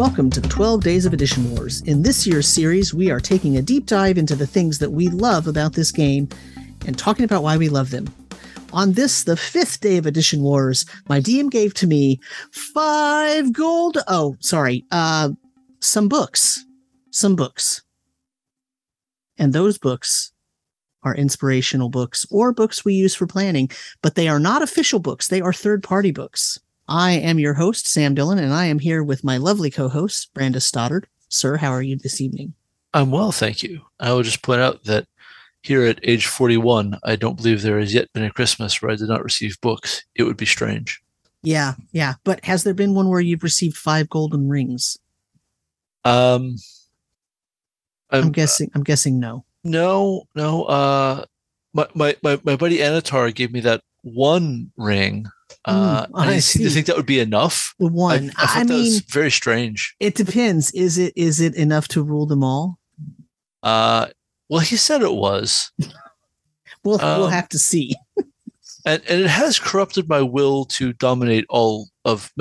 Welcome to the 12 Days of Edition Wars. In this year's series, we are taking a deep dive into the things that we love about this game and talking about why we love them. On this, the fifth day of Edition Wars, my DM gave to me five gold. Oh, sorry. Uh, some books. Some books. And those books are inspirational books or books we use for planning, but they are not official books. They are third party books. I am your host, Sam Dillon, and I am here with my lovely co host, Brandes Stoddard. Sir, how are you this evening? I'm well, thank you. I will just point out that here at age 41, I don't believe there has yet been a Christmas where I did not receive books. It would be strange. Yeah, yeah. But has there been one where you've received five golden rings? Um, I'm, I'm guessing. I'm guessing no. No, no. Uh, my my my, my buddy Annatar gave me that one ring. Uh, mm, I, I seem to think that would be enough. The one. I, I, I mean, very strange. It depends. Is it is it enough to rule them all? Uh, well, he said it was. we'll um, we'll have to see. and and it has corrupted my will to dominate all of.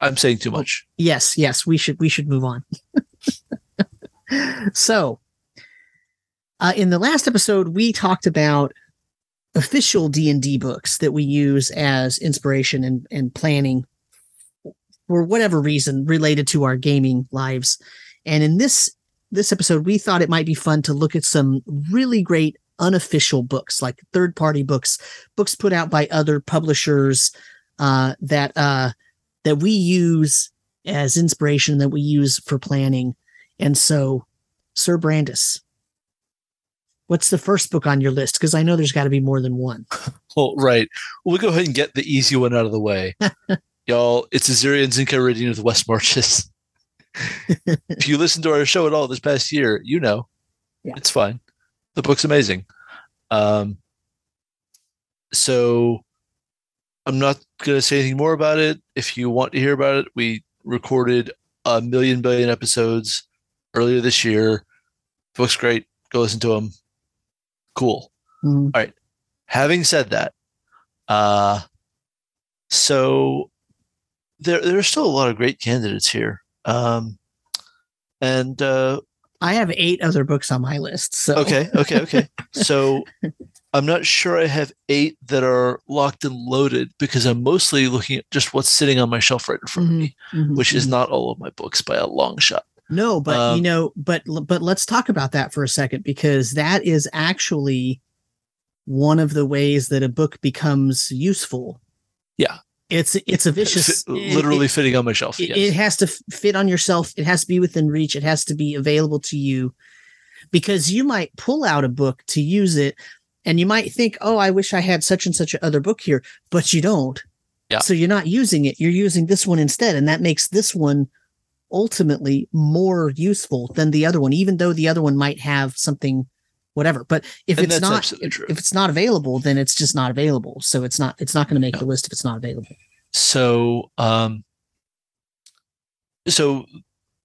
I'm saying too much. Yes, yes. We should we should move on. so, uh, in the last episode, we talked about official D&D books that we use as inspiration and, and planning for whatever reason related to our gaming lives. And in this this episode, we thought it might be fun to look at some really great unofficial books, like third party books, books put out by other publishers uh, that uh, that we use as inspiration that we use for planning. And so, Sir Brandes, what's the first book on your list? Because I know there's got to be more than one. well, right. Well, we'll go ahead and get the easy one out of the way. Y'all, it's Azirian Zinka of the West Marches. if you listen to our show at all this past year, you know yeah. it's fine. The book's amazing. Um, so I'm not going to say anything more about it. If you want to hear about it, we recorded a million billion episodes earlier this year. The book's great. Go listen to them. Cool. Mm-hmm. All right. Having said that, uh, so there there are still a lot of great candidates here. Um, and uh, I have eight other books on my list. So okay, okay, okay. so I'm not sure I have eight that are locked and loaded because I'm mostly looking at just what's sitting on my shelf right in front mm-hmm, of me, mm-hmm, which mm-hmm. is not all of my books by a long shot. No, but um, you know, but but let's talk about that for a second because that is actually one of the ways that a book becomes useful. Yeah. It's it's a vicious literally it, fitting on my shelf. It, yes. it has to fit on yourself. It has to be within reach. It has to be available to you because you might pull out a book to use it and you might think, "Oh, I wish I had such and such other book here," but you don't. Yeah. So you're not using it. You're using this one instead and that makes this one ultimately more useful than the other one even though the other one might have something whatever. But if and it's not if, if, it's not available, then it's just not available. So it's not it's not going to make the list if it's not available. So um so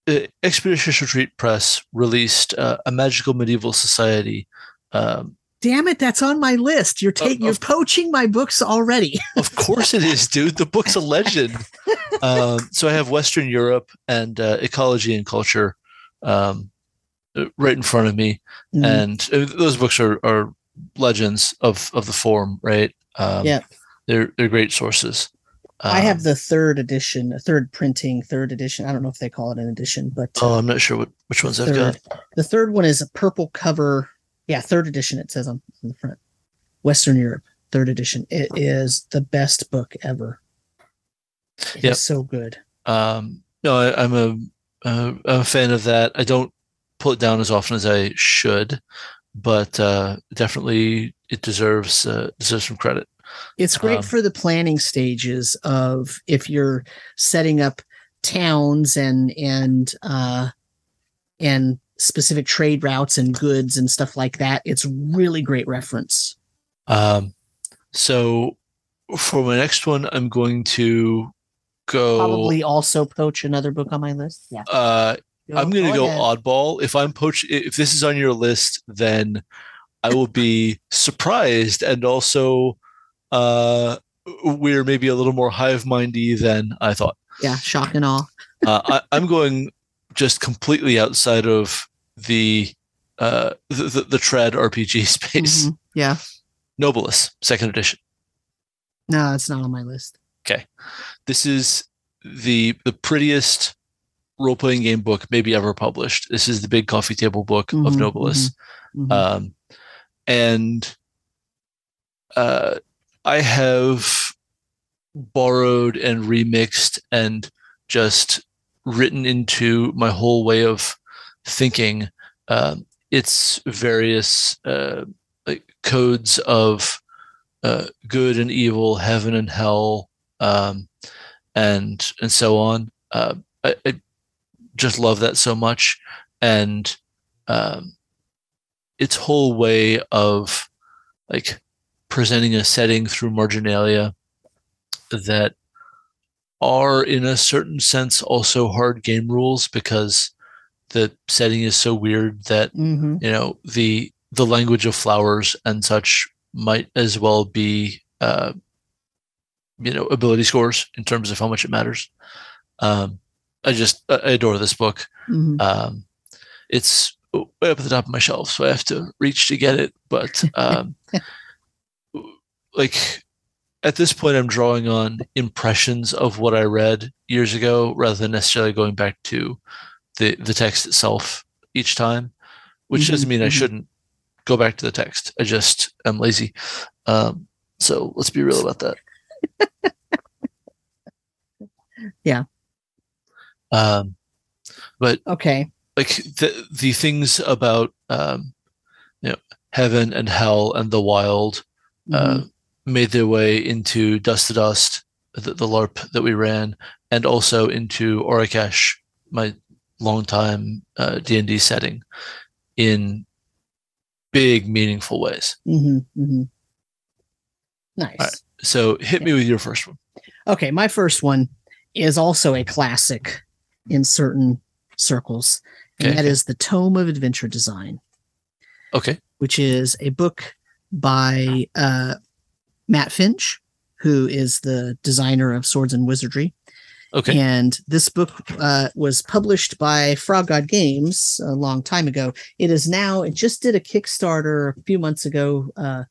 uh, Expeditious Retreat Press released uh, a magical medieval society. Um, Damn it, that's on my list. You're taking you're poaching my books already. of course it is, dude. The book's a legend. um, so I have Western Europe and uh, ecology and culture. Um, uh, right in front of me, mm. and uh, those books are, are legends of of the form, right? Um, yeah, they're they're great sources. I have um, the third edition, third printing, third edition. I don't know if they call it an edition, but oh, I'm not sure what which ones third, I've got. The third one is a purple cover. Yeah, third edition. It says on, on the front. Western Europe, third edition. It is the best book ever. It's yep. so good. Um, no, I, am a, a, a fan of that. I don't pull it down as often as I should, but uh, definitely it deserves uh, deserves some credit. It's great um, for the planning stages of if you're setting up towns and and uh, and specific trade routes and goods and stuff like that. It's really great reference. Um, so for my next one, I'm going to go probably also poach another book on my list. Yeah. Uh, I'm going to go, go oddball. If I'm poach, if this is on your list, then I will be surprised and also uh, we're maybe a little more hive mindy than I thought. Yeah, shock and awe. uh, I, I'm going just completely outside of the uh, the, the, the trad RPG space. Mhm. Yeah. Nobilis, second edition. No, it's not on my list. Okay, this is the the prettiest role playing game book maybe ever published. This is the big coffee table book of Mhm, Nobilis. Mhm. um, and uh, I have borrowed and remixed and just written into my whole way of thinking um, its various uh, like codes of uh, good and evil, heaven and hell, um, and and so on. Uh, I, I just love that so much, and um, its whole way of like presenting a setting through marginalia that are in a certain sense also hard game rules because the setting is so weird that Mhm. you know the the language of flowers and such might as well be uh, you know ability scores in terms of how much it matters um, i just i adore this book Mhm. um, it's way up at the top of my shelf, so I have to reach to get it. But um, like at this point, I'm drawing on impressions of what I read years ago, rather than necessarily going back to the the text itself each time. Which Mhm, doesn't mean I mhm. shouldn't go back to the text. I just am lazy. Um, so let's be real about that. Yeah. Um, but Okay. like the the things about um, you know heaven and hell and the wild uh, Mhm. made their way into Dust to Dust, the, the LARP that we ran, and also into Orakesh, my longtime uh, D and D setting, in big meaningful ways. Mhm. Mhm. Nice. Right. So hit me with your first one. Okay, my first one is also a classic in certain circles, and Okay. that is the Tome of Adventure Design, Okay. which is a book by uh, Matt Finch, who is the designer of Swords and Wizardry. Okay. And this book uh, was published by Frog God Games a long time ago. It is now, it just did a Kickstarter a few months ago. Uh,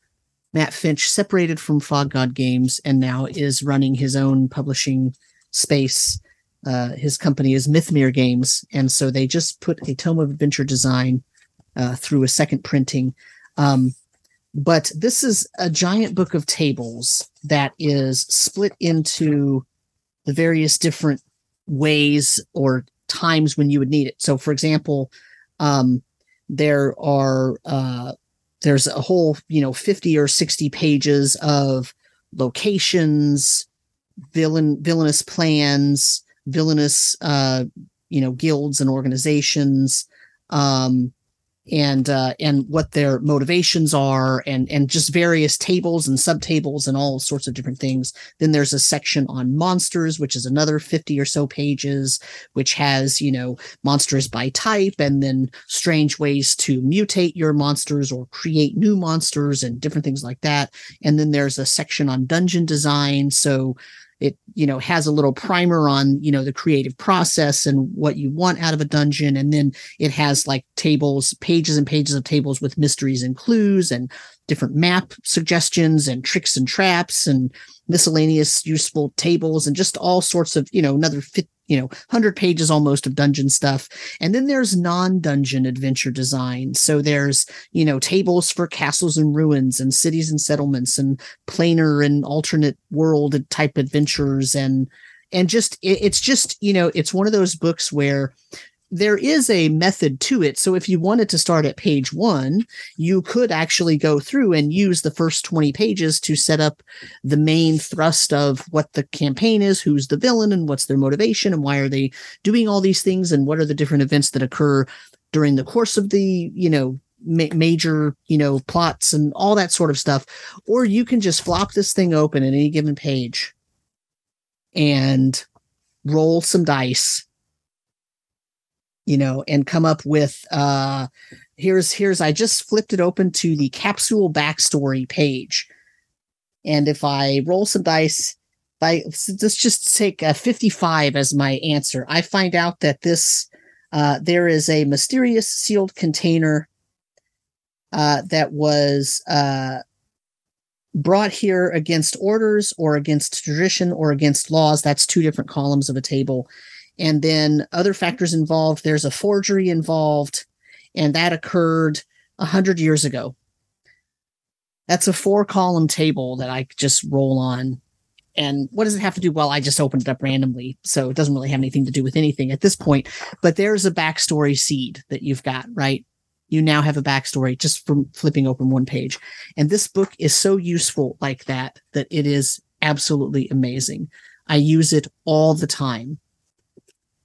Matt Finch separated from Frog God Games and now is running his own publishing space. Uh, his company is Mythmere Games. And so they just put a Tome of Adventure Design uh, through a second printing. Um, but this is a giant book of tables that is split into the various different ways or times when you would need it. So, for example, um, there are uh, there's a whole you know 50 or 60 pages of locations, villain villainous plans, villainous uh, you know guilds and organizations. Um, and uh, and what their motivations are, and and just various tables and subtables and all sorts of different things. Then there's a section on monsters, which is another 50 or so pages, which has, you know, monsters by type and then strange ways to mutate your monsters or create new monsters and different things like that. And then there's a section on dungeon design. So it, you know, has a little primer on, you know, the creative process and what you want out of a dungeon. And then it has like tables, pages and pages of tables with mysteries and clues and different map suggestions and tricks and traps and miscellaneous useful tables and just all sorts of you know another you know 100 pages almost of dungeon stuff. And then there's non-dungeon adventure design. So there's you know tables for castles and ruins and cities and settlements and planar and alternate world type adventures. And and just it, it's just you know it's one of those books where there is a method to it. So if you wanted to start at page one, you could actually go through and use the first 20 pages to set up the main thrust of what the campaign is, who's the villain and what's their motivation and why are they doing all these things and what are the different events that occur during the course of the, you know, ma- major, you know, plots and all that sort of stuff. Or you can just flop this thing open at any given page and roll some dice you know, and come up with uh here's here's I just flipped it open to the capsule backstory page. And if I roll some dice by let's just take a 55 as my answer. I find out that this uh, there is a mysterious sealed container uh, that was uh, brought here against orders or against tradition or against laws. That's two different columns of a table. And then other factors involved. There's a forgery involved, and that occurred a hundred years ago. That's a four column table that I just roll on. And what does it have to do? Well, I just opened it up randomly. So it doesn't really have anything to do with anything at this point. But there's a backstory seed that you've got, right? You now have a backstory just from flipping open one page. And this book is so useful like that, that it is absolutely amazing. I use it all the time.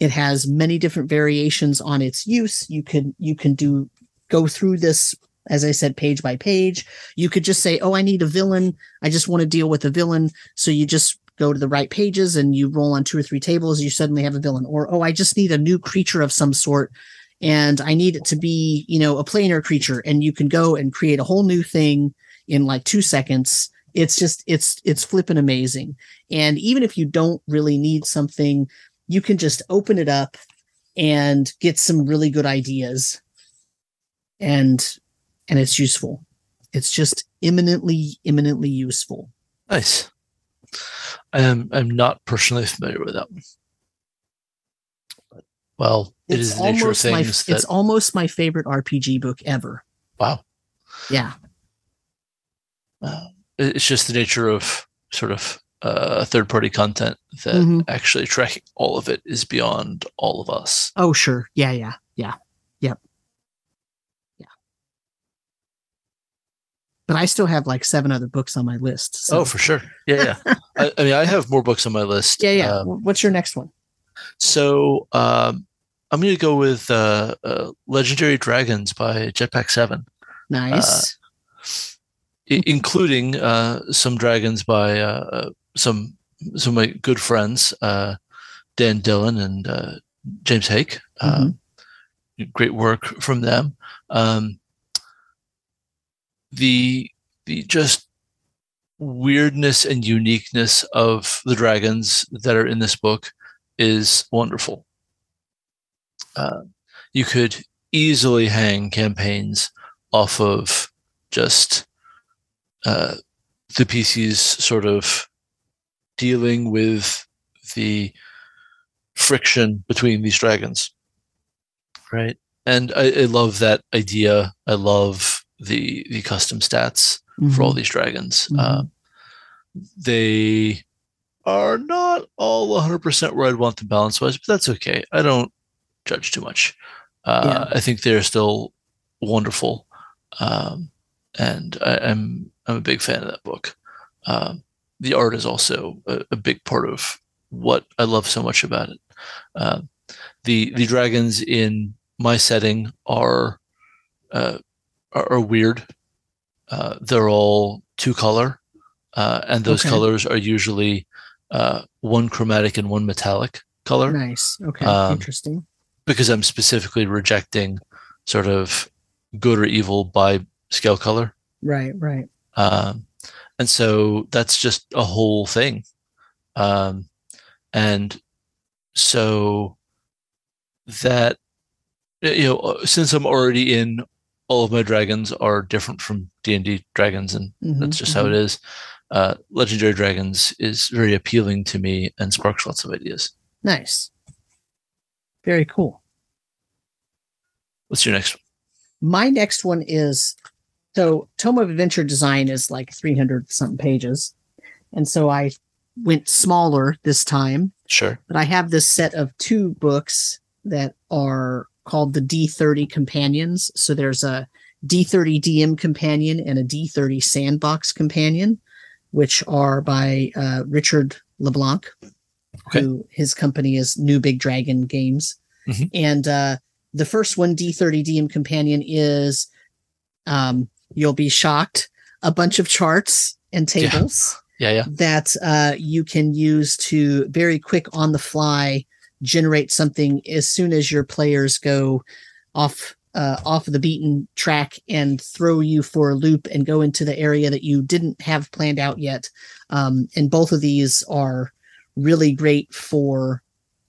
It has many different variations on its use. You can, you can do, go through this as I said, page by page. You could just say, Oh, I need a villain. I just want to deal with a villain. So you just go to the right pages and you roll on two or three tables. You suddenly have a villain. Or, Oh, I just need a new creature of some sort. And I need it to be, you know, a planar creature. And you can go and create a whole new thing in like two seconds. It's just, it's, it's flipping amazing. And even if you don't really need something, you can just open it up and get some really good ideas and and it's useful. It's just imminently, imminently useful. Nice. I am I'm not personally familiar with that one. Well, it it's is the nature of almost my, that it's almost my favorite RPG book ever. wow. Yeah. Uh, it's just the nature of sort of uh, third party content that Mhm. actually tracking all of it is beyond all of us. Oh, sure. Yeah, yeah, yeah. Yep. Yeah. But I still have like seven other books on my list. So. Oh, for sure. Yeah, yeah. I, I mean, I have more books on my list. yeah, yeah. Um, What's your next one? so um, I'm going to go with uh, uh, Legendary Dragons by Jetpack Seven. Nice. I- including uh, some dragons by uh, uh, some some of my good friends, uh, Dan Dillon and uh, James Haeck. Um, great work from them. Um, the the just weirdness and uniqueness of the dragons that are in this book is wonderful. Uh, you could easily hang campaigns off of just uh, the PC's sort of dealing with the friction between these dragons, right? And I, I love that idea. I love the the custom stats for all Mhm. these dragons. Mhm. Uh, they are not all 100% where I'd want them balance wise, but that's okay. I don't judge too much. Uh, I think they're still wonderful. Um, and I, I'm I'm a big fan of that book. Um, the art is also a, a big part of what I love so much about it. Uh, the the dragons in my setting are uh, are, are weird. Uh, they're all two color, uh, and those Okay. colors are usually uh, one chromatic and one metallic color Nice. Okay. Um, Interesting. because I'm specifically rejecting sort of good or evil by scale color. Right. Right. Um, and so that's just a whole thing. Um, and so that, you know, uh, since I'm already in, all of my dragons are different from D&D dragons and Mhm, that's just how it is. Uh, Legendary Dragons is very appealing to me and sparks lots of ideas. Nice. Very cool. What's your next one? My next one is so Tome of Adventure Design is like 300 something pages. And so I went smaller this time, Sure. but I have this set of two books that are called the D30 Companions. So there's a D30 DM companion and a D30 Sandbox companion, which are by uh, Richard LeBlanc, Okay. who his company is New Big Dragon Games. Mhm. And uh, the first one, D30 DM companion, is um, you'll be shocked a bunch of charts and Yeah. tables Yeah, yeah. that uh, you can use to very quick on the fly generate something as soon as your players go off uh, off of the beaten track and throw you for a loop and go into the area that you didn't have planned out yet. Um, and both of these are really great for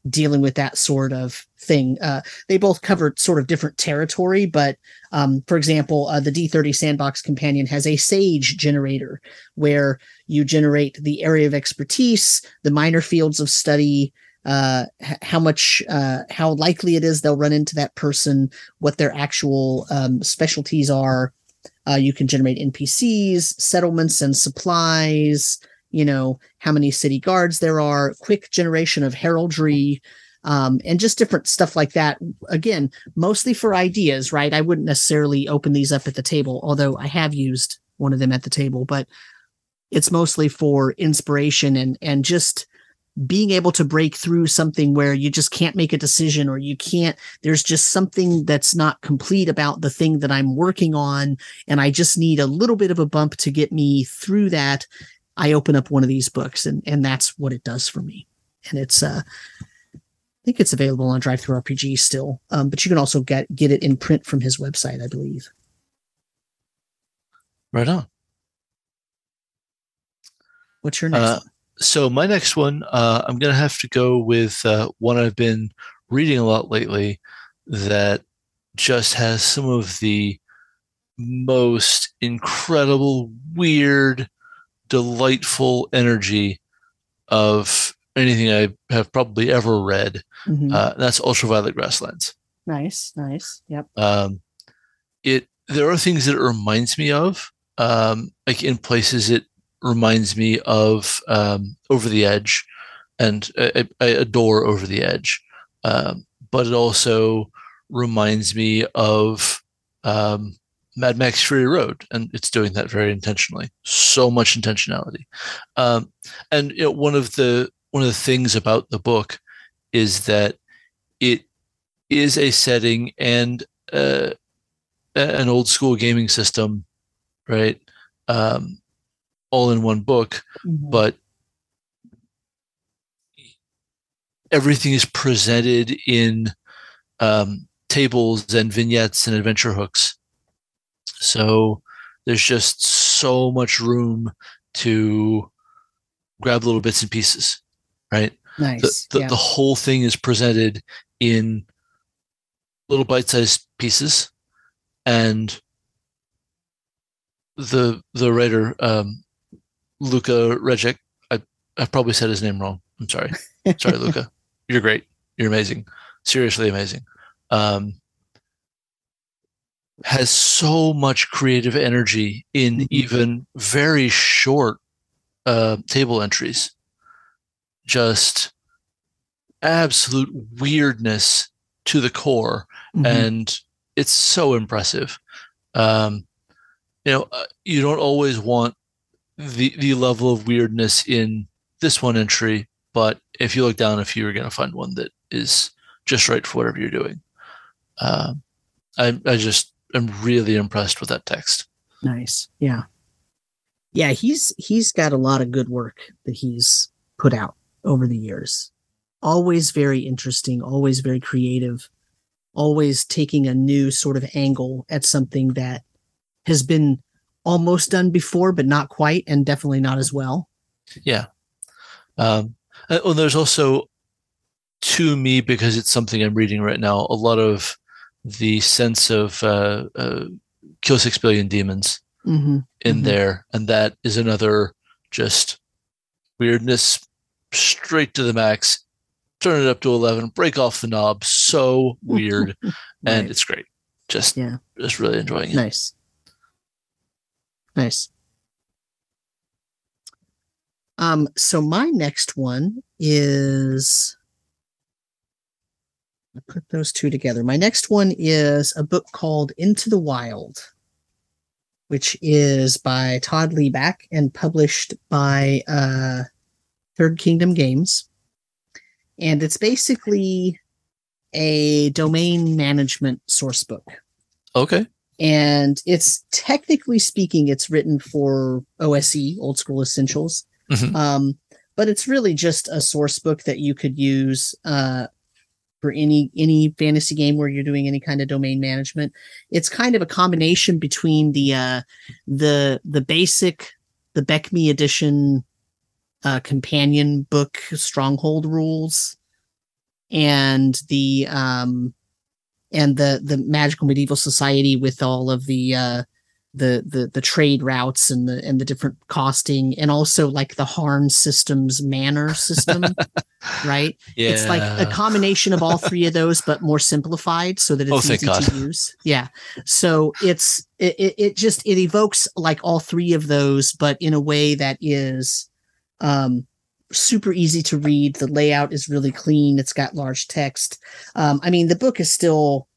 dealing with that sort of thing. Uh, they both cover sort of different territory, but um, for example, uh, the D30 Sandbox Companion has a Sage generator where you generate the area of expertise, the minor fields of study, uh, how much, uh, how likely it is they'll run into that person, what their actual um, specialties are. Uh, you can generate NPCs, settlements, and supplies you know how many city guards there are quick generation of heraldry um, and just different stuff like that. Again mostly for ideas right? I wouldn't necessarily open these up at the table although i have used one of them at the table but it's mostly for inspiration and and just being able to break through something where you just can't make a decision or you can't there's just something that's not complete about the thing that i'm working on and i just need a little bit of a bump to get me through that I open up one of these books and and that's what it does for me. And it's uh I think it's available on DriveThruRPG still. Um, but you can also get get it in print from his website, I believe. Right on. What's your next Uh. So my next one, uh, I'm gonna have to go with uh, one I've been reading a lot lately that just has some of the most incredible, weird, delightful energy of anything I have probably ever read. Mhm. Uh, that's Ultraviolet Grasslands. nice, nice. Yep. Um, it there are things that it reminds me of. Um, like in places, it reminds me of um, Over the Edge, and I, I adore Over the Edge. Um, but it also reminds me of um, Mad Max Fury Road, and it's doing that very intentionally. So much intentionality, um, and you know, one of the one of the things about the book is that it is a setting and uh, an old school gaming system, right? Um, all in one book, Mhm. but everything is presented in um, tables and vignettes and adventure hooks. So there's just so much room to grab little bits and pieces, right? The, nice. the, yeah. the whole thing is presented in little bite-sized pieces, and the the writer um, Luka Rejec, I I probably said his name wrong. I'm sorry. Sorry, Luka. You're great. You're amazing. Seriously amazing. Um, has so much creative energy in Mhm. even very short uh, table entries. Just absolute weirdness to the core, Mhm. and it's so impressive. Um, you know, uh, you don't always want the the level of weirdness in this one entry, but if you look down a few, you're going to find one that is just right for whatever you're doing. Um, I I just am really impressed with that text. Nice. Yeah. Yeah, he's he's got a lot of good work that he's put out over the years. Always very interesting, always very creative, always taking a new sort of angle at something that has been almost done before but not quite and definitely not as well. Yeah. Um, uh, well, there's also to me because it's something I'm reading right now. A lot of the sense of uh, uh, kill six billion demons Mm-hmm. in Mhm. there, and that is another just weirdness straight to the max. Turn it up to eleven, break off the knob. So weird, and it's great. Just Yeah. just really enjoying it. Nice. Nice. Um, so my next one is I put those two together. My next one is a book called Into the Wild, which is by Todd Leback and published by uh, Third Kingdom Games. And it's basically a domain management source book Okay. and it's technically speaking it's written for OSE old school essentials Mhm. um but it's really just a source book that you could use uh for any any fantasy game where you're doing any kind of domain management. It's kind of a combination between the uh, the the basic the BECMI edition uh, companion book Stronghold rules and the um and the the magical medieval society with all of the uh the the the trade routes and the and the different costing and also like the Harn systems manor system right? Yeah. it's like a combination of all three of those but more simplified so that Oh, it's thank easy God. to use. Yeah. So it's it, it it just it evokes like all three of those but in a way that is um super easy to read. The layout is really clean. It's got large text. Um i mean the book is still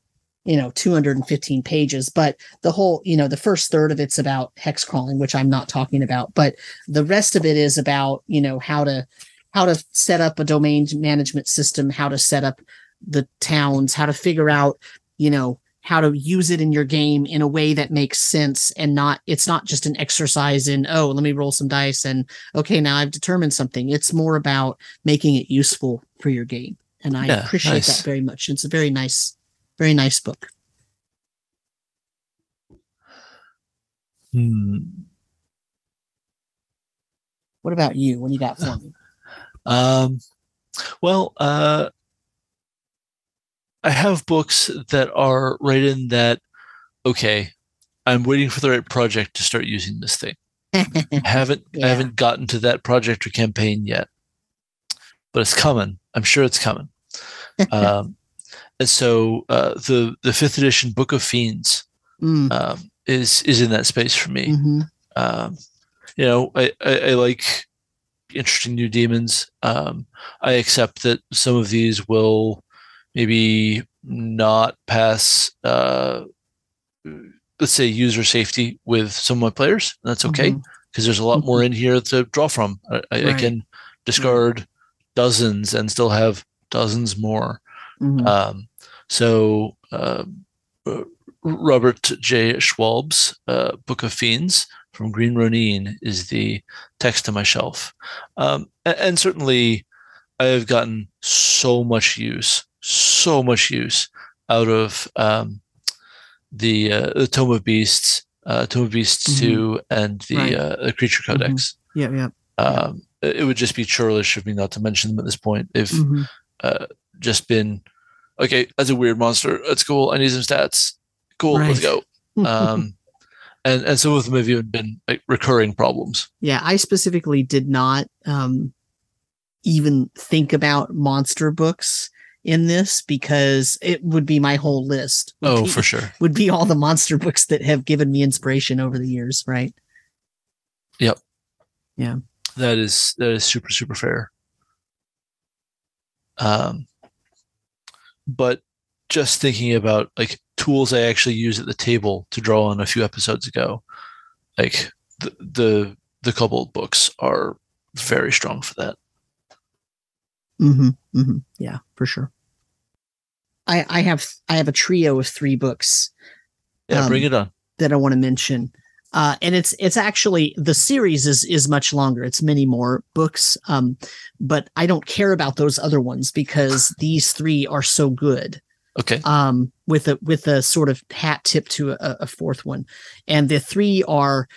you know 215 pages but the whole you know the first third of it's about hex crawling which i'm not talking about but the rest of it is about you know how to how to set up a domain management system how to set up the towns how to figure out you know how to use it in your game in a way that makes sense and not it's not just an exercise in oh let me roll some dice and okay now i've determined something it's more about making it useful for your game and i Yeah, appreciate nice. that very much it's a very nice very nice book Hmm. what about you what do you got for me Um, well, uh, I have books that are right in that. Okay, I'm waiting for the right project to start using this thing. I haven't Yeah. I haven't gotten to that project or campaign yet, but it's coming. I'm sure it's coming. um, and so uh, the the fifth edition Book of Fiends Mm, um, is is in that space for me. mhm. Um, you know, I, I, I like interesting new demons. Um, I accept that some of these will maybe not pass, uh, let's say, user safety with some of my players. That's okay because there's a lot more in here to draw from. I, I, I can discard dozens and still have dozens more. Mhm. Um, so uh, uh, Robert J. Schwalb's uh, Book of Fiends from Green Ronin is the text on my shelf, um, a- and, certainly I have gotten so much use, so much use out of um, the uh, the Tome of Beasts, uh, Tome of Beasts Mhm. two, and the Right. uh, the Creature Codex. yeah yeah Um, it would just be churlish of me not to mention them at this point. If Mhm. uh, just been okay. That's a weird monster. That's cool. I need some stats. Cool. Let's go. Um, and and some of them have even been like recurring problems. Yeah, I specifically did not um, even think about monster books in this because it would be my whole list. Oh, be- for sure. would be all the monster books that have given me inspiration over the years, right? Yep. Yeah. That is that is super super fair. Um, but just thinking about like tools I actually use at the table to draw on a few episodes ago, like the the the Kobold books are very strong for that. Mm-hmm, mm-hmm. Yeah, for sure. I I have I have a trio of three books Yeah, Um, bring it on. that I want to mention. Uh, and it's it's actually the series is is much longer. It's many more books. Um, but I don't care about those other ones because these three are so good. Okay. Um, with a with a sort of hat tip to a, a fourth one, and the three are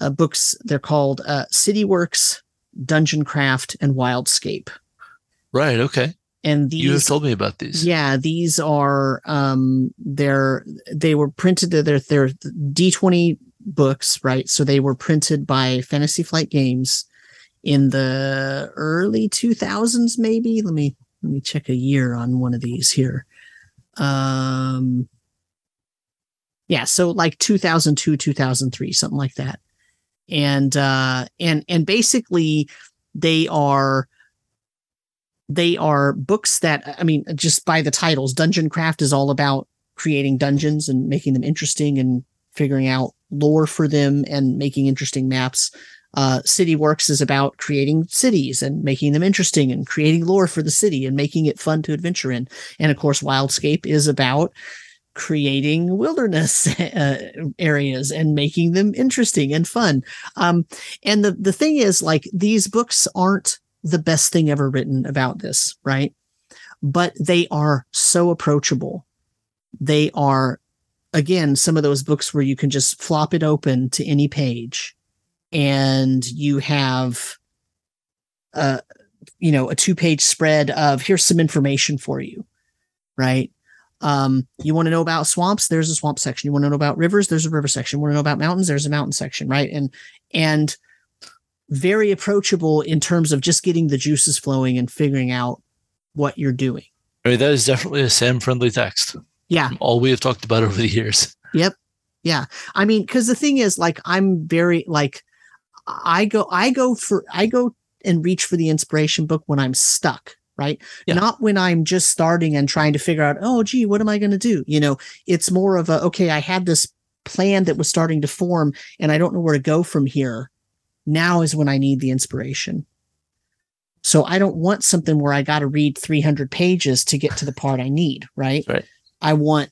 uh, books. They're called uh, City Works, Dungeon Craft, and Wildscape. Right. Okay. And these you have told me about these. yeah, these are um they're they were printed they're they're D20 books, right? So they were printed by Fantasy Flight Games in the early 2000s maybe. Let me let me check a year on one of these here. Um yeah, so like 2002, 2003, something like that. And uh and and basically they are they are books that I mean, just by the titles, Dungeon Craft is all about creating dungeons and making them interesting and figuring out lore for them and making interesting maps. Uh, City Works is about creating cities and making them interesting and creating lore for the city and making it fun to adventure in. And of course, Wildscape is about creating wilderness uh, areas and making them interesting and fun. Um, and the the thing is, like these books aren't the best thing ever written about this, right? but they are so approachable. They are, again, some of those books where you can just flop it open to any page and you have, uh, you know, a two page spread of here's some information for you, right? Um, you want to know about swamps? There's a swamp section. You want to know about rivers? There's a river section. You want to know about mountains? There's a mountain section, right? And and very approachable in terms of just getting the juices flowing and figuring out what you're doing. I mean, that is definitely a Sam friendly text. Yeah. All we have talked about over the years. Yep. Yeah. I mean, because the thing is, like, I'm very like, I go, I go for, I go and reach for the inspiration book when I'm stuck, right? Yeah. Not when I'm just starting and trying to figure out, oh, gee, what am I going to do? You know, it's more of a, okay, I had this plan that was starting to form and I don't know where to go from here. Now is when I need the inspiration. So I don't want something where I got to read 300 pages to get to the part I need, right? Right. I want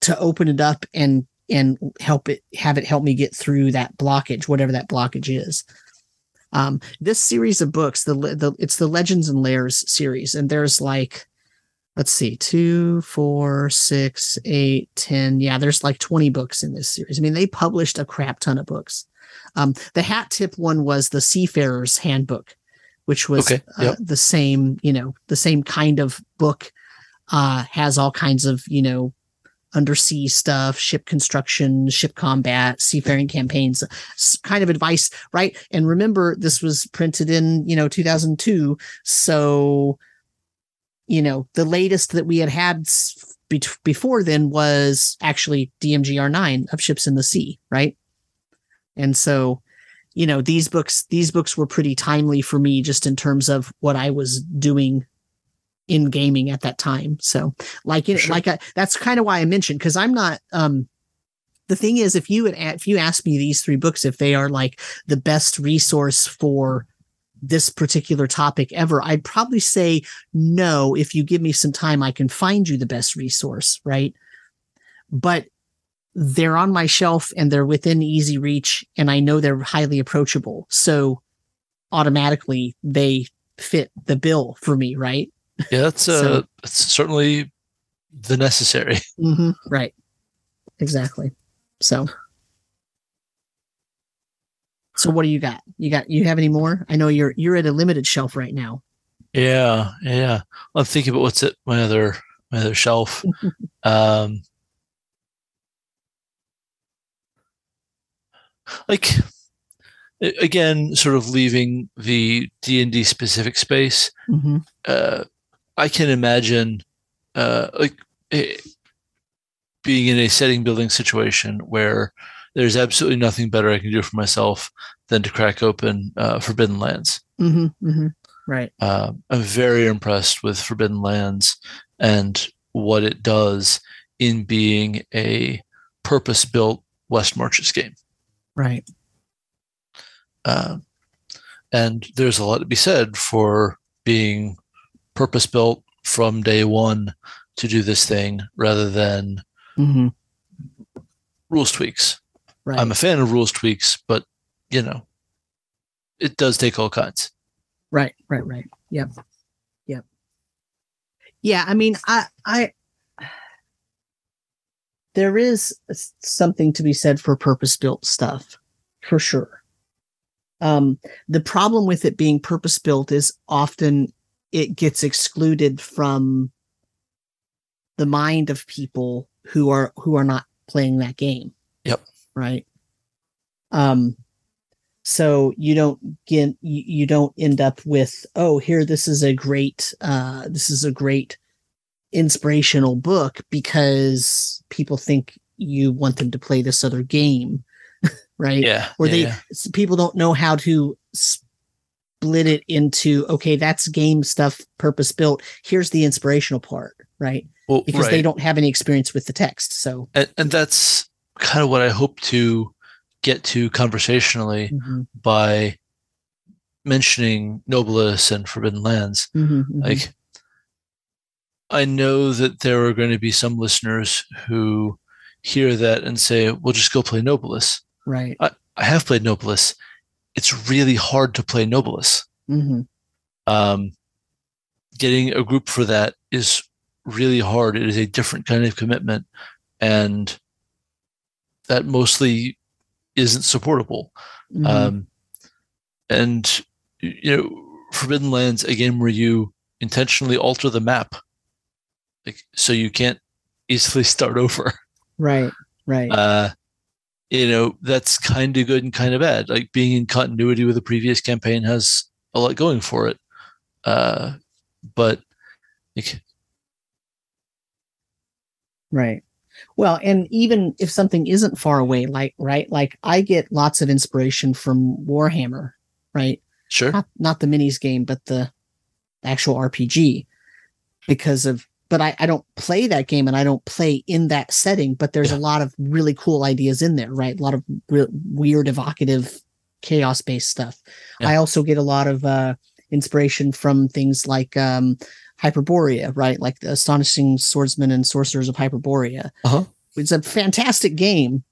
to open it up and and help it have it help me get through that blockage, whatever that blockage is. Um, this series of books, the the it's the Legends and Lairs series, and there's like, let's see, two, four, six, eight, ten. Yeah, there's like 20 books in this series. I mean, they published a crap ton of books. Um, the hat tip one was the Seafarer's Handbook, which was Okay, uh, the same, you know, the same kind of book. Uh, has all kinds of, you know, undersea stuff, ship construction, ship combat, seafaring campaigns, kind of advice, right? And remember, this was printed in, you know, 2002. So, you know, the latest that we had had be- before then was actually DMGR 9 of Ships in the Sea, right? And so, you know, these books, these books were pretty timely for me just in terms of what I was doing in gaming at that time. So, like, it, Sure. like I, that's kind of why I mentioned because I'm not. um The thing is, if you would, if you ask me these three books, if they are like the best resource for this particular topic ever, I'd probably say no. If you give me some time, I can find you the best resource, right? But they're on my shelf and they're within easy reach, and I know they're highly approachable. So automatically they fit the bill for me, right? Yeah, that's uh, So- certainly the necessary. Mm-hmm. Right. Exactly. So. So what do you got? You got you have any more? I know you're you're at a limited shelf right now. Yeah, yeah. I'm thinking about what's at my other my other shelf. um, like again, sort of leaving the D and D specific space. Mm-hmm. uh, I can imagine uh, like eh, being in a setting building situation where there's absolutely nothing better I can do for myself than to crack open uh, Forbidden Lands. Mm-hmm. Mm-hmm. Right. Uh, I'm very impressed with Forbidden Lands and what it does in being a purpose-built West Marches game. Right. Uh, and there's a lot to be said for being purpose built from day one to do this thing rather than Mm-hmm. rules tweaks. Right. I'm a fan of rules tweaks, but you know, it does take all kinds. Right, right, right. Yep. Yep. Yeah, I mean, I I there is something to be said for purpose-built stuff, for sure. Um the problem with it being purpose-built is often it gets excluded from the mind of people who are who are not playing that game. Yep. Right. Um so you don't get you, you don't end up with oh here this is a great uh this is a great inspirational book because people think you want them to play this other game right Yeah. or yeah, they yeah. people don't know how to split it into okay that's game stuff purpose built here's the inspirational part right well, because right. they don't have any experience with the text so and, and that's kind of what I hope to get to conversationally Mhm, by mentioning Nobilis and Forbidden Lands. mhm, mhm. Like, I know that there are going to be some listeners who hear that and say, "Well, just go play Nobilis." right I have played Nobilis. It's really hard to play Nobilis. hmm Um, getting a group for that is really hard. It is a different kind of commitment, and that mostly isn't supportable. Mhm. Um, and you know, Forbidden Lands, a game where you intentionally alter the map, like so you can't easily start over. right, right. Uh, you know, that's kind of good and kind of bad. Like being in continuity with the previous campaign has a lot going for it. Uh, but like, Right. Well, and even if something isn't far away, like right, like I get lots of inspiration from Warhammer, right? sure, Not not the minis game, but the actual RPG, because of. But I, I don't play that game and I don't play in that setting. But there's Yeah. a lot of really cool ideas in there, right? A lot of re- weird, evocative, chaos based stuff. Yeah. I also get a lot of uh, inspiration from things like um, Hyperborea, right? Like the Astonishing Swordsmen and Sorcerers of Hyperborea. Uh-huh. It's a fantastic game.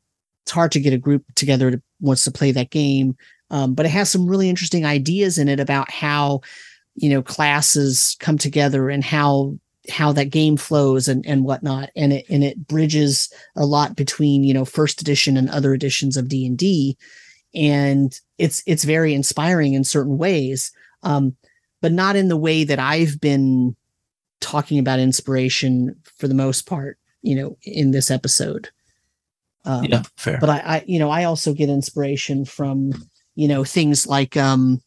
It's hard to get a group together that wants to play that game, um, but it has some really interesting ideas in it about how you know classes come together and how how that game flows and and whatnot. And it and it bridges a lot between you know first edition and other editions of d&d and it's it's very inspiring in certain ways um but not in the way that i've been talking about inspiration for the most part you know in this episode. Um, yeah, fair. but I, I you know i also get inspiration from you know things like um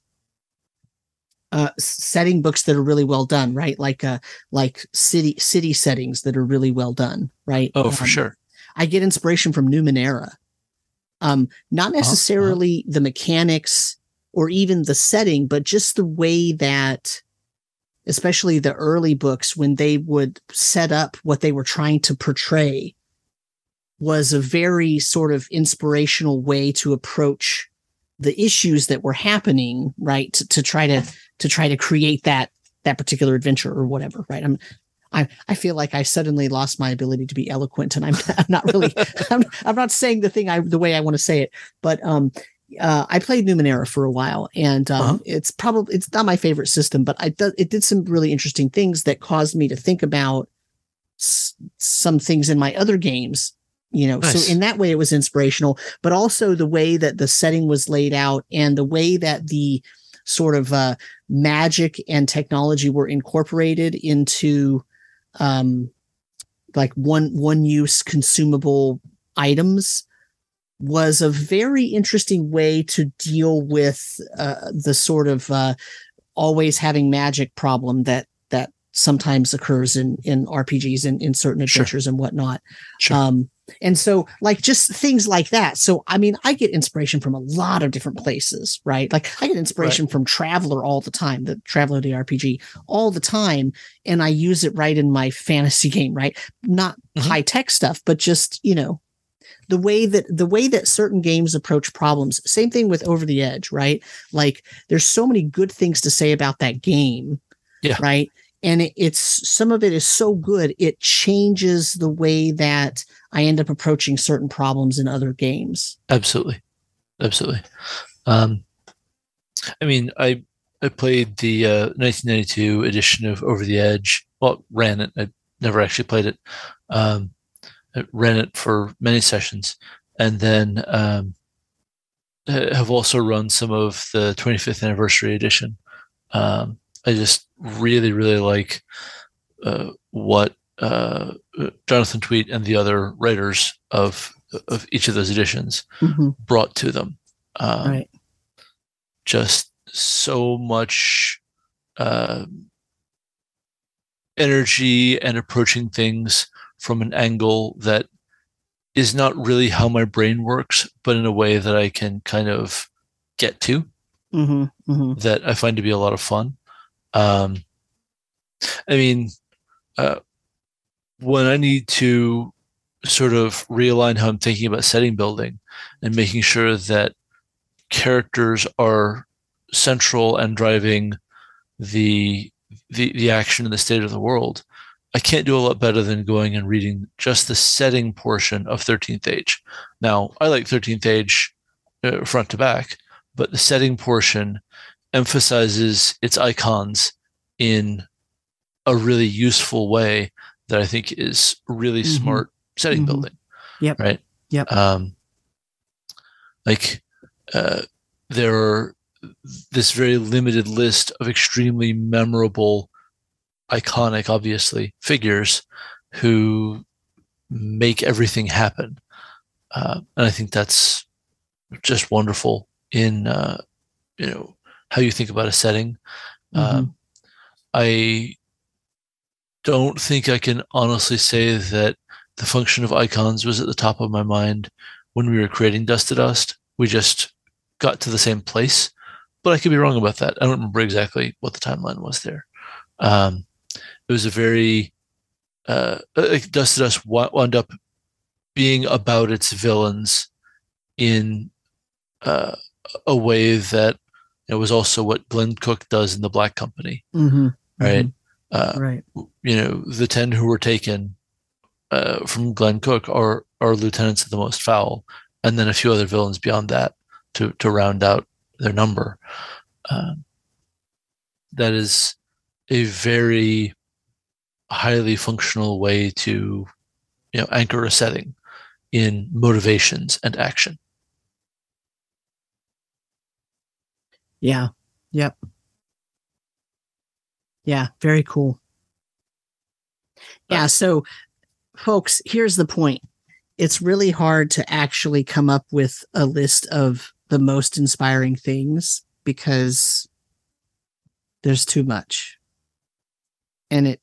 uh setting books that are really well done right like uh like city city settings that are really well done right oh, for Um, sure. i get inspiration from numenera um not uh-huh. necessarily the mechanics or even the setting but just the way that especially the early books when they would set up what they were trying to portray was a very sort of inspirational way to approach the issues that were happening right to, to try to to try to create that that particular adventure or whatever right i'm I, I feel like I suddenly lost my ability to be eloquent, and I'm, I'm not really I'm, I'm not saying the thing I the way I want to say it. But um, uh, I played Numenera for a while, and um, Uh-huh. it's probably it's not my favorite system, but I do, it did some really interesting things that caused me to think about s- some things in my other games. You know, Nice. so in that way, it was inspirational, but also the way that the setting was laid out and the way that the sort of uh, magic and technology were incorporated into um, like one one use consumable items was a very interesting way to deal with uh, the sort of uh, always having magic problem that that sometimes occurs in in RPGs and in certain Sure. adventures and whatnot. Sure. Um, and so like just things like that. So I mean, I get inspiration from a lot of different places, right? Like I get inspiration from Traveller all the time, the Traveller the RPG all the time, and I use it right in my fantasy game, right? Not Mhm. high tech stuff, but just you know the way that the way that certain games approach problems. Same thing with Over the Edge, right? Like there's so many good things to say about that game, Yeah. right? And it, it's some of it is so good it changes the way that I end up approaching certain problems in other games. Absolutely, absolutely. Um, I mean, I I played the uh, 1992 edition of Over the Edge. Well, ran it. I never actually played it. Um, I ran it for many sessions, and then um, have also run some of the 25th anniversary edition. Um, I just really, really like uh, what uh, Jonathan Tweet and the other writers of of each of those editions brought to them. Um, right. Just so much uh, energy and approaching things from an angle that is not really how my brain works, but in a way that I can kind of get to Mm-hmm. Mm-hmm. that I find to be a lot of fun. Um, I mean, uh, when I need to sort of realign how I'm thinking about setting building and making sure that characters are central and driving the the the action and the state of the world, I can't do a lot better than going and reading just the setting portion of 13th Age. Now, I like 13th Age uh, front to back, but the setting portion emphasizes its icons in a really useful way that I think is really Mhm. smart setting Mhm. building. Yep. Right. Yep. Um, like uh, there are this very limited list of extremely memorable, iconic, obviously figures who make everything happen, uh, and I think that's just wonderful in uh, you know how you think about a setting. Um, I don't think I can honestly say that the function of icons was at the top of my mind when we were creating Dust to Dust. We just got to the same place, but I could be wrong about that. I don't remember exactly what the timeline was there. Um, it was a very uh, like Dust to Dust wound up being about its villains in uh, a way that it was also what Glenn Cook does in the Black Company, Mm-hmm. right? Uh, Right. you know, the 10 who were taken uh, from Glenn Cook are, are lieutenants of the most foul, and then a few other villains beyond that to, to round out their number. Um, that is a very highly functional way to, you know, anchor a setting in motivations and action. Yeah. Yep. Yeah. Very cool. Yeah. So, folks, here's the point it's really hard to actually come up with a list of the most inspiring things because there's too much. And it,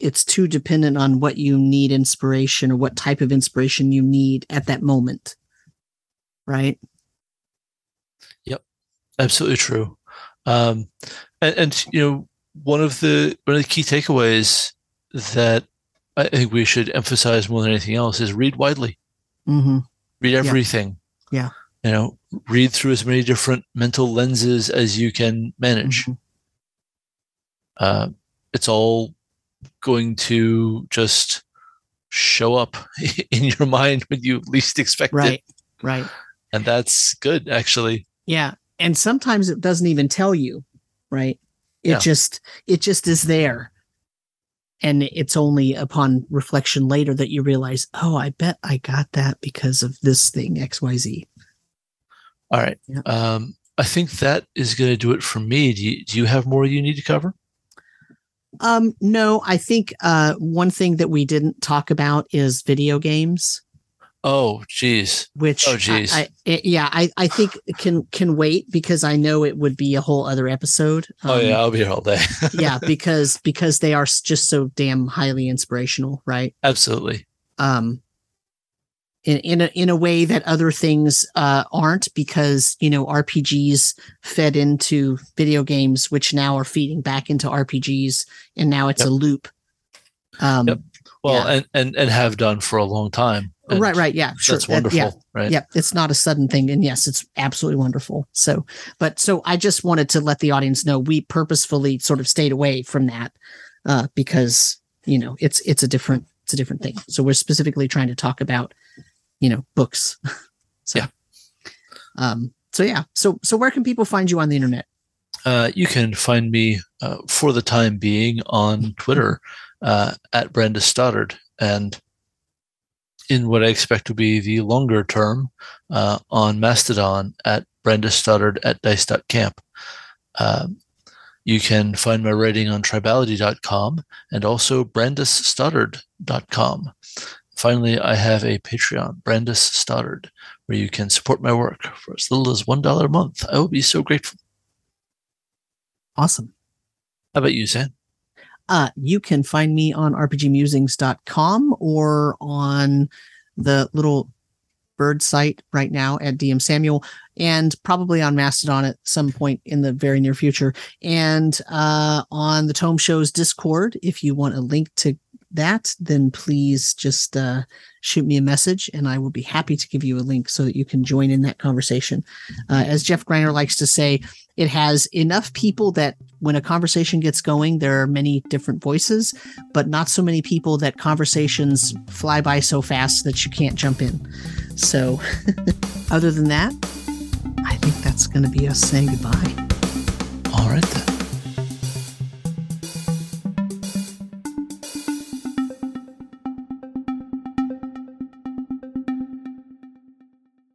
it's too dependent on what you need inspiration or what type of inspiration you need at that moment. Right? Absolutely true. Um, and, and you know, one of the one of the key takeaways that I think we should emphasize more than anything else is read widely. Mm-hmm. Read everything. Yeah. You know, read through as many different mental lenses as you can manage. Mhm. Uh, it's all going to just show up in your mind when you least expect Right. it, Right. and that's good actually. Yeah. And sometimes it doesn't even tell you, right? It Yeah. just it just is there. And it's only upon reflection later that you realize, oh, I bet I got that because of this thing, XYZ. All right. Yeah. Um, I think that is going to do it for me. Do you, do you have more you need to cover? Um, no, I think uh one thing that we didn't talk about is video games, Oh, geez. which Oh, geez. I, I- yeah, I, I think can can wait because I know it would be a whole other episode. oh, Um, yeah. I'll be here all day. yeah, because because they are just so damn highly inspirational, right? Absolutely. um in in a in a way that other things uh aren't because you know RPGs fed into video games which now are feeding back into RPGs and now it's Yep. a loop um Yep. Well, Yeah. and, and, and have done for a long time. And right right yeah sure That's that- wonderful. yeah Right. yeah it's not a sudden thing and yes it's absolutely wonderful so but so i just wanted to let the audience know we purposefully sort of stayed away from that uh because you know it's it's a different it's a different thing so we're specifically trying to talk about you know books so Yeah. um so yeah so so where can people find you on the internet Uh, you can find me uh, for the time being on Twitter uh, at Brandes Stoddard. And in what I expect to be the longer term uh, on Mastodon at Brandes Stoddard at dice.camp. Um, you can find my writing on tribality.com and also brandesstoddard.com. Finally, I have a Patreon, Brandes Stoddard, where you can support my work for as little as $1 a month. I will be so grateful. awesome How about you, Sam? Uh, you can find me on rpgmusings.com or on the little bird site right now at DM Samuel and probably on Mastodon at some point in the very near future. And uh, on the Tome Show's Discord, if you want a link to that, then please just uh, shoot me a message and I will be happy to give you a link so that you can join in that conversation. Uh, as Jeff Greiner likes to say, it has enough people that when a conversation gets going, there are many different voices, but not so many people that conversations fly by so fast that you can't jump in. So, other than that, I think that's going to be us saying goodbye. All right, then.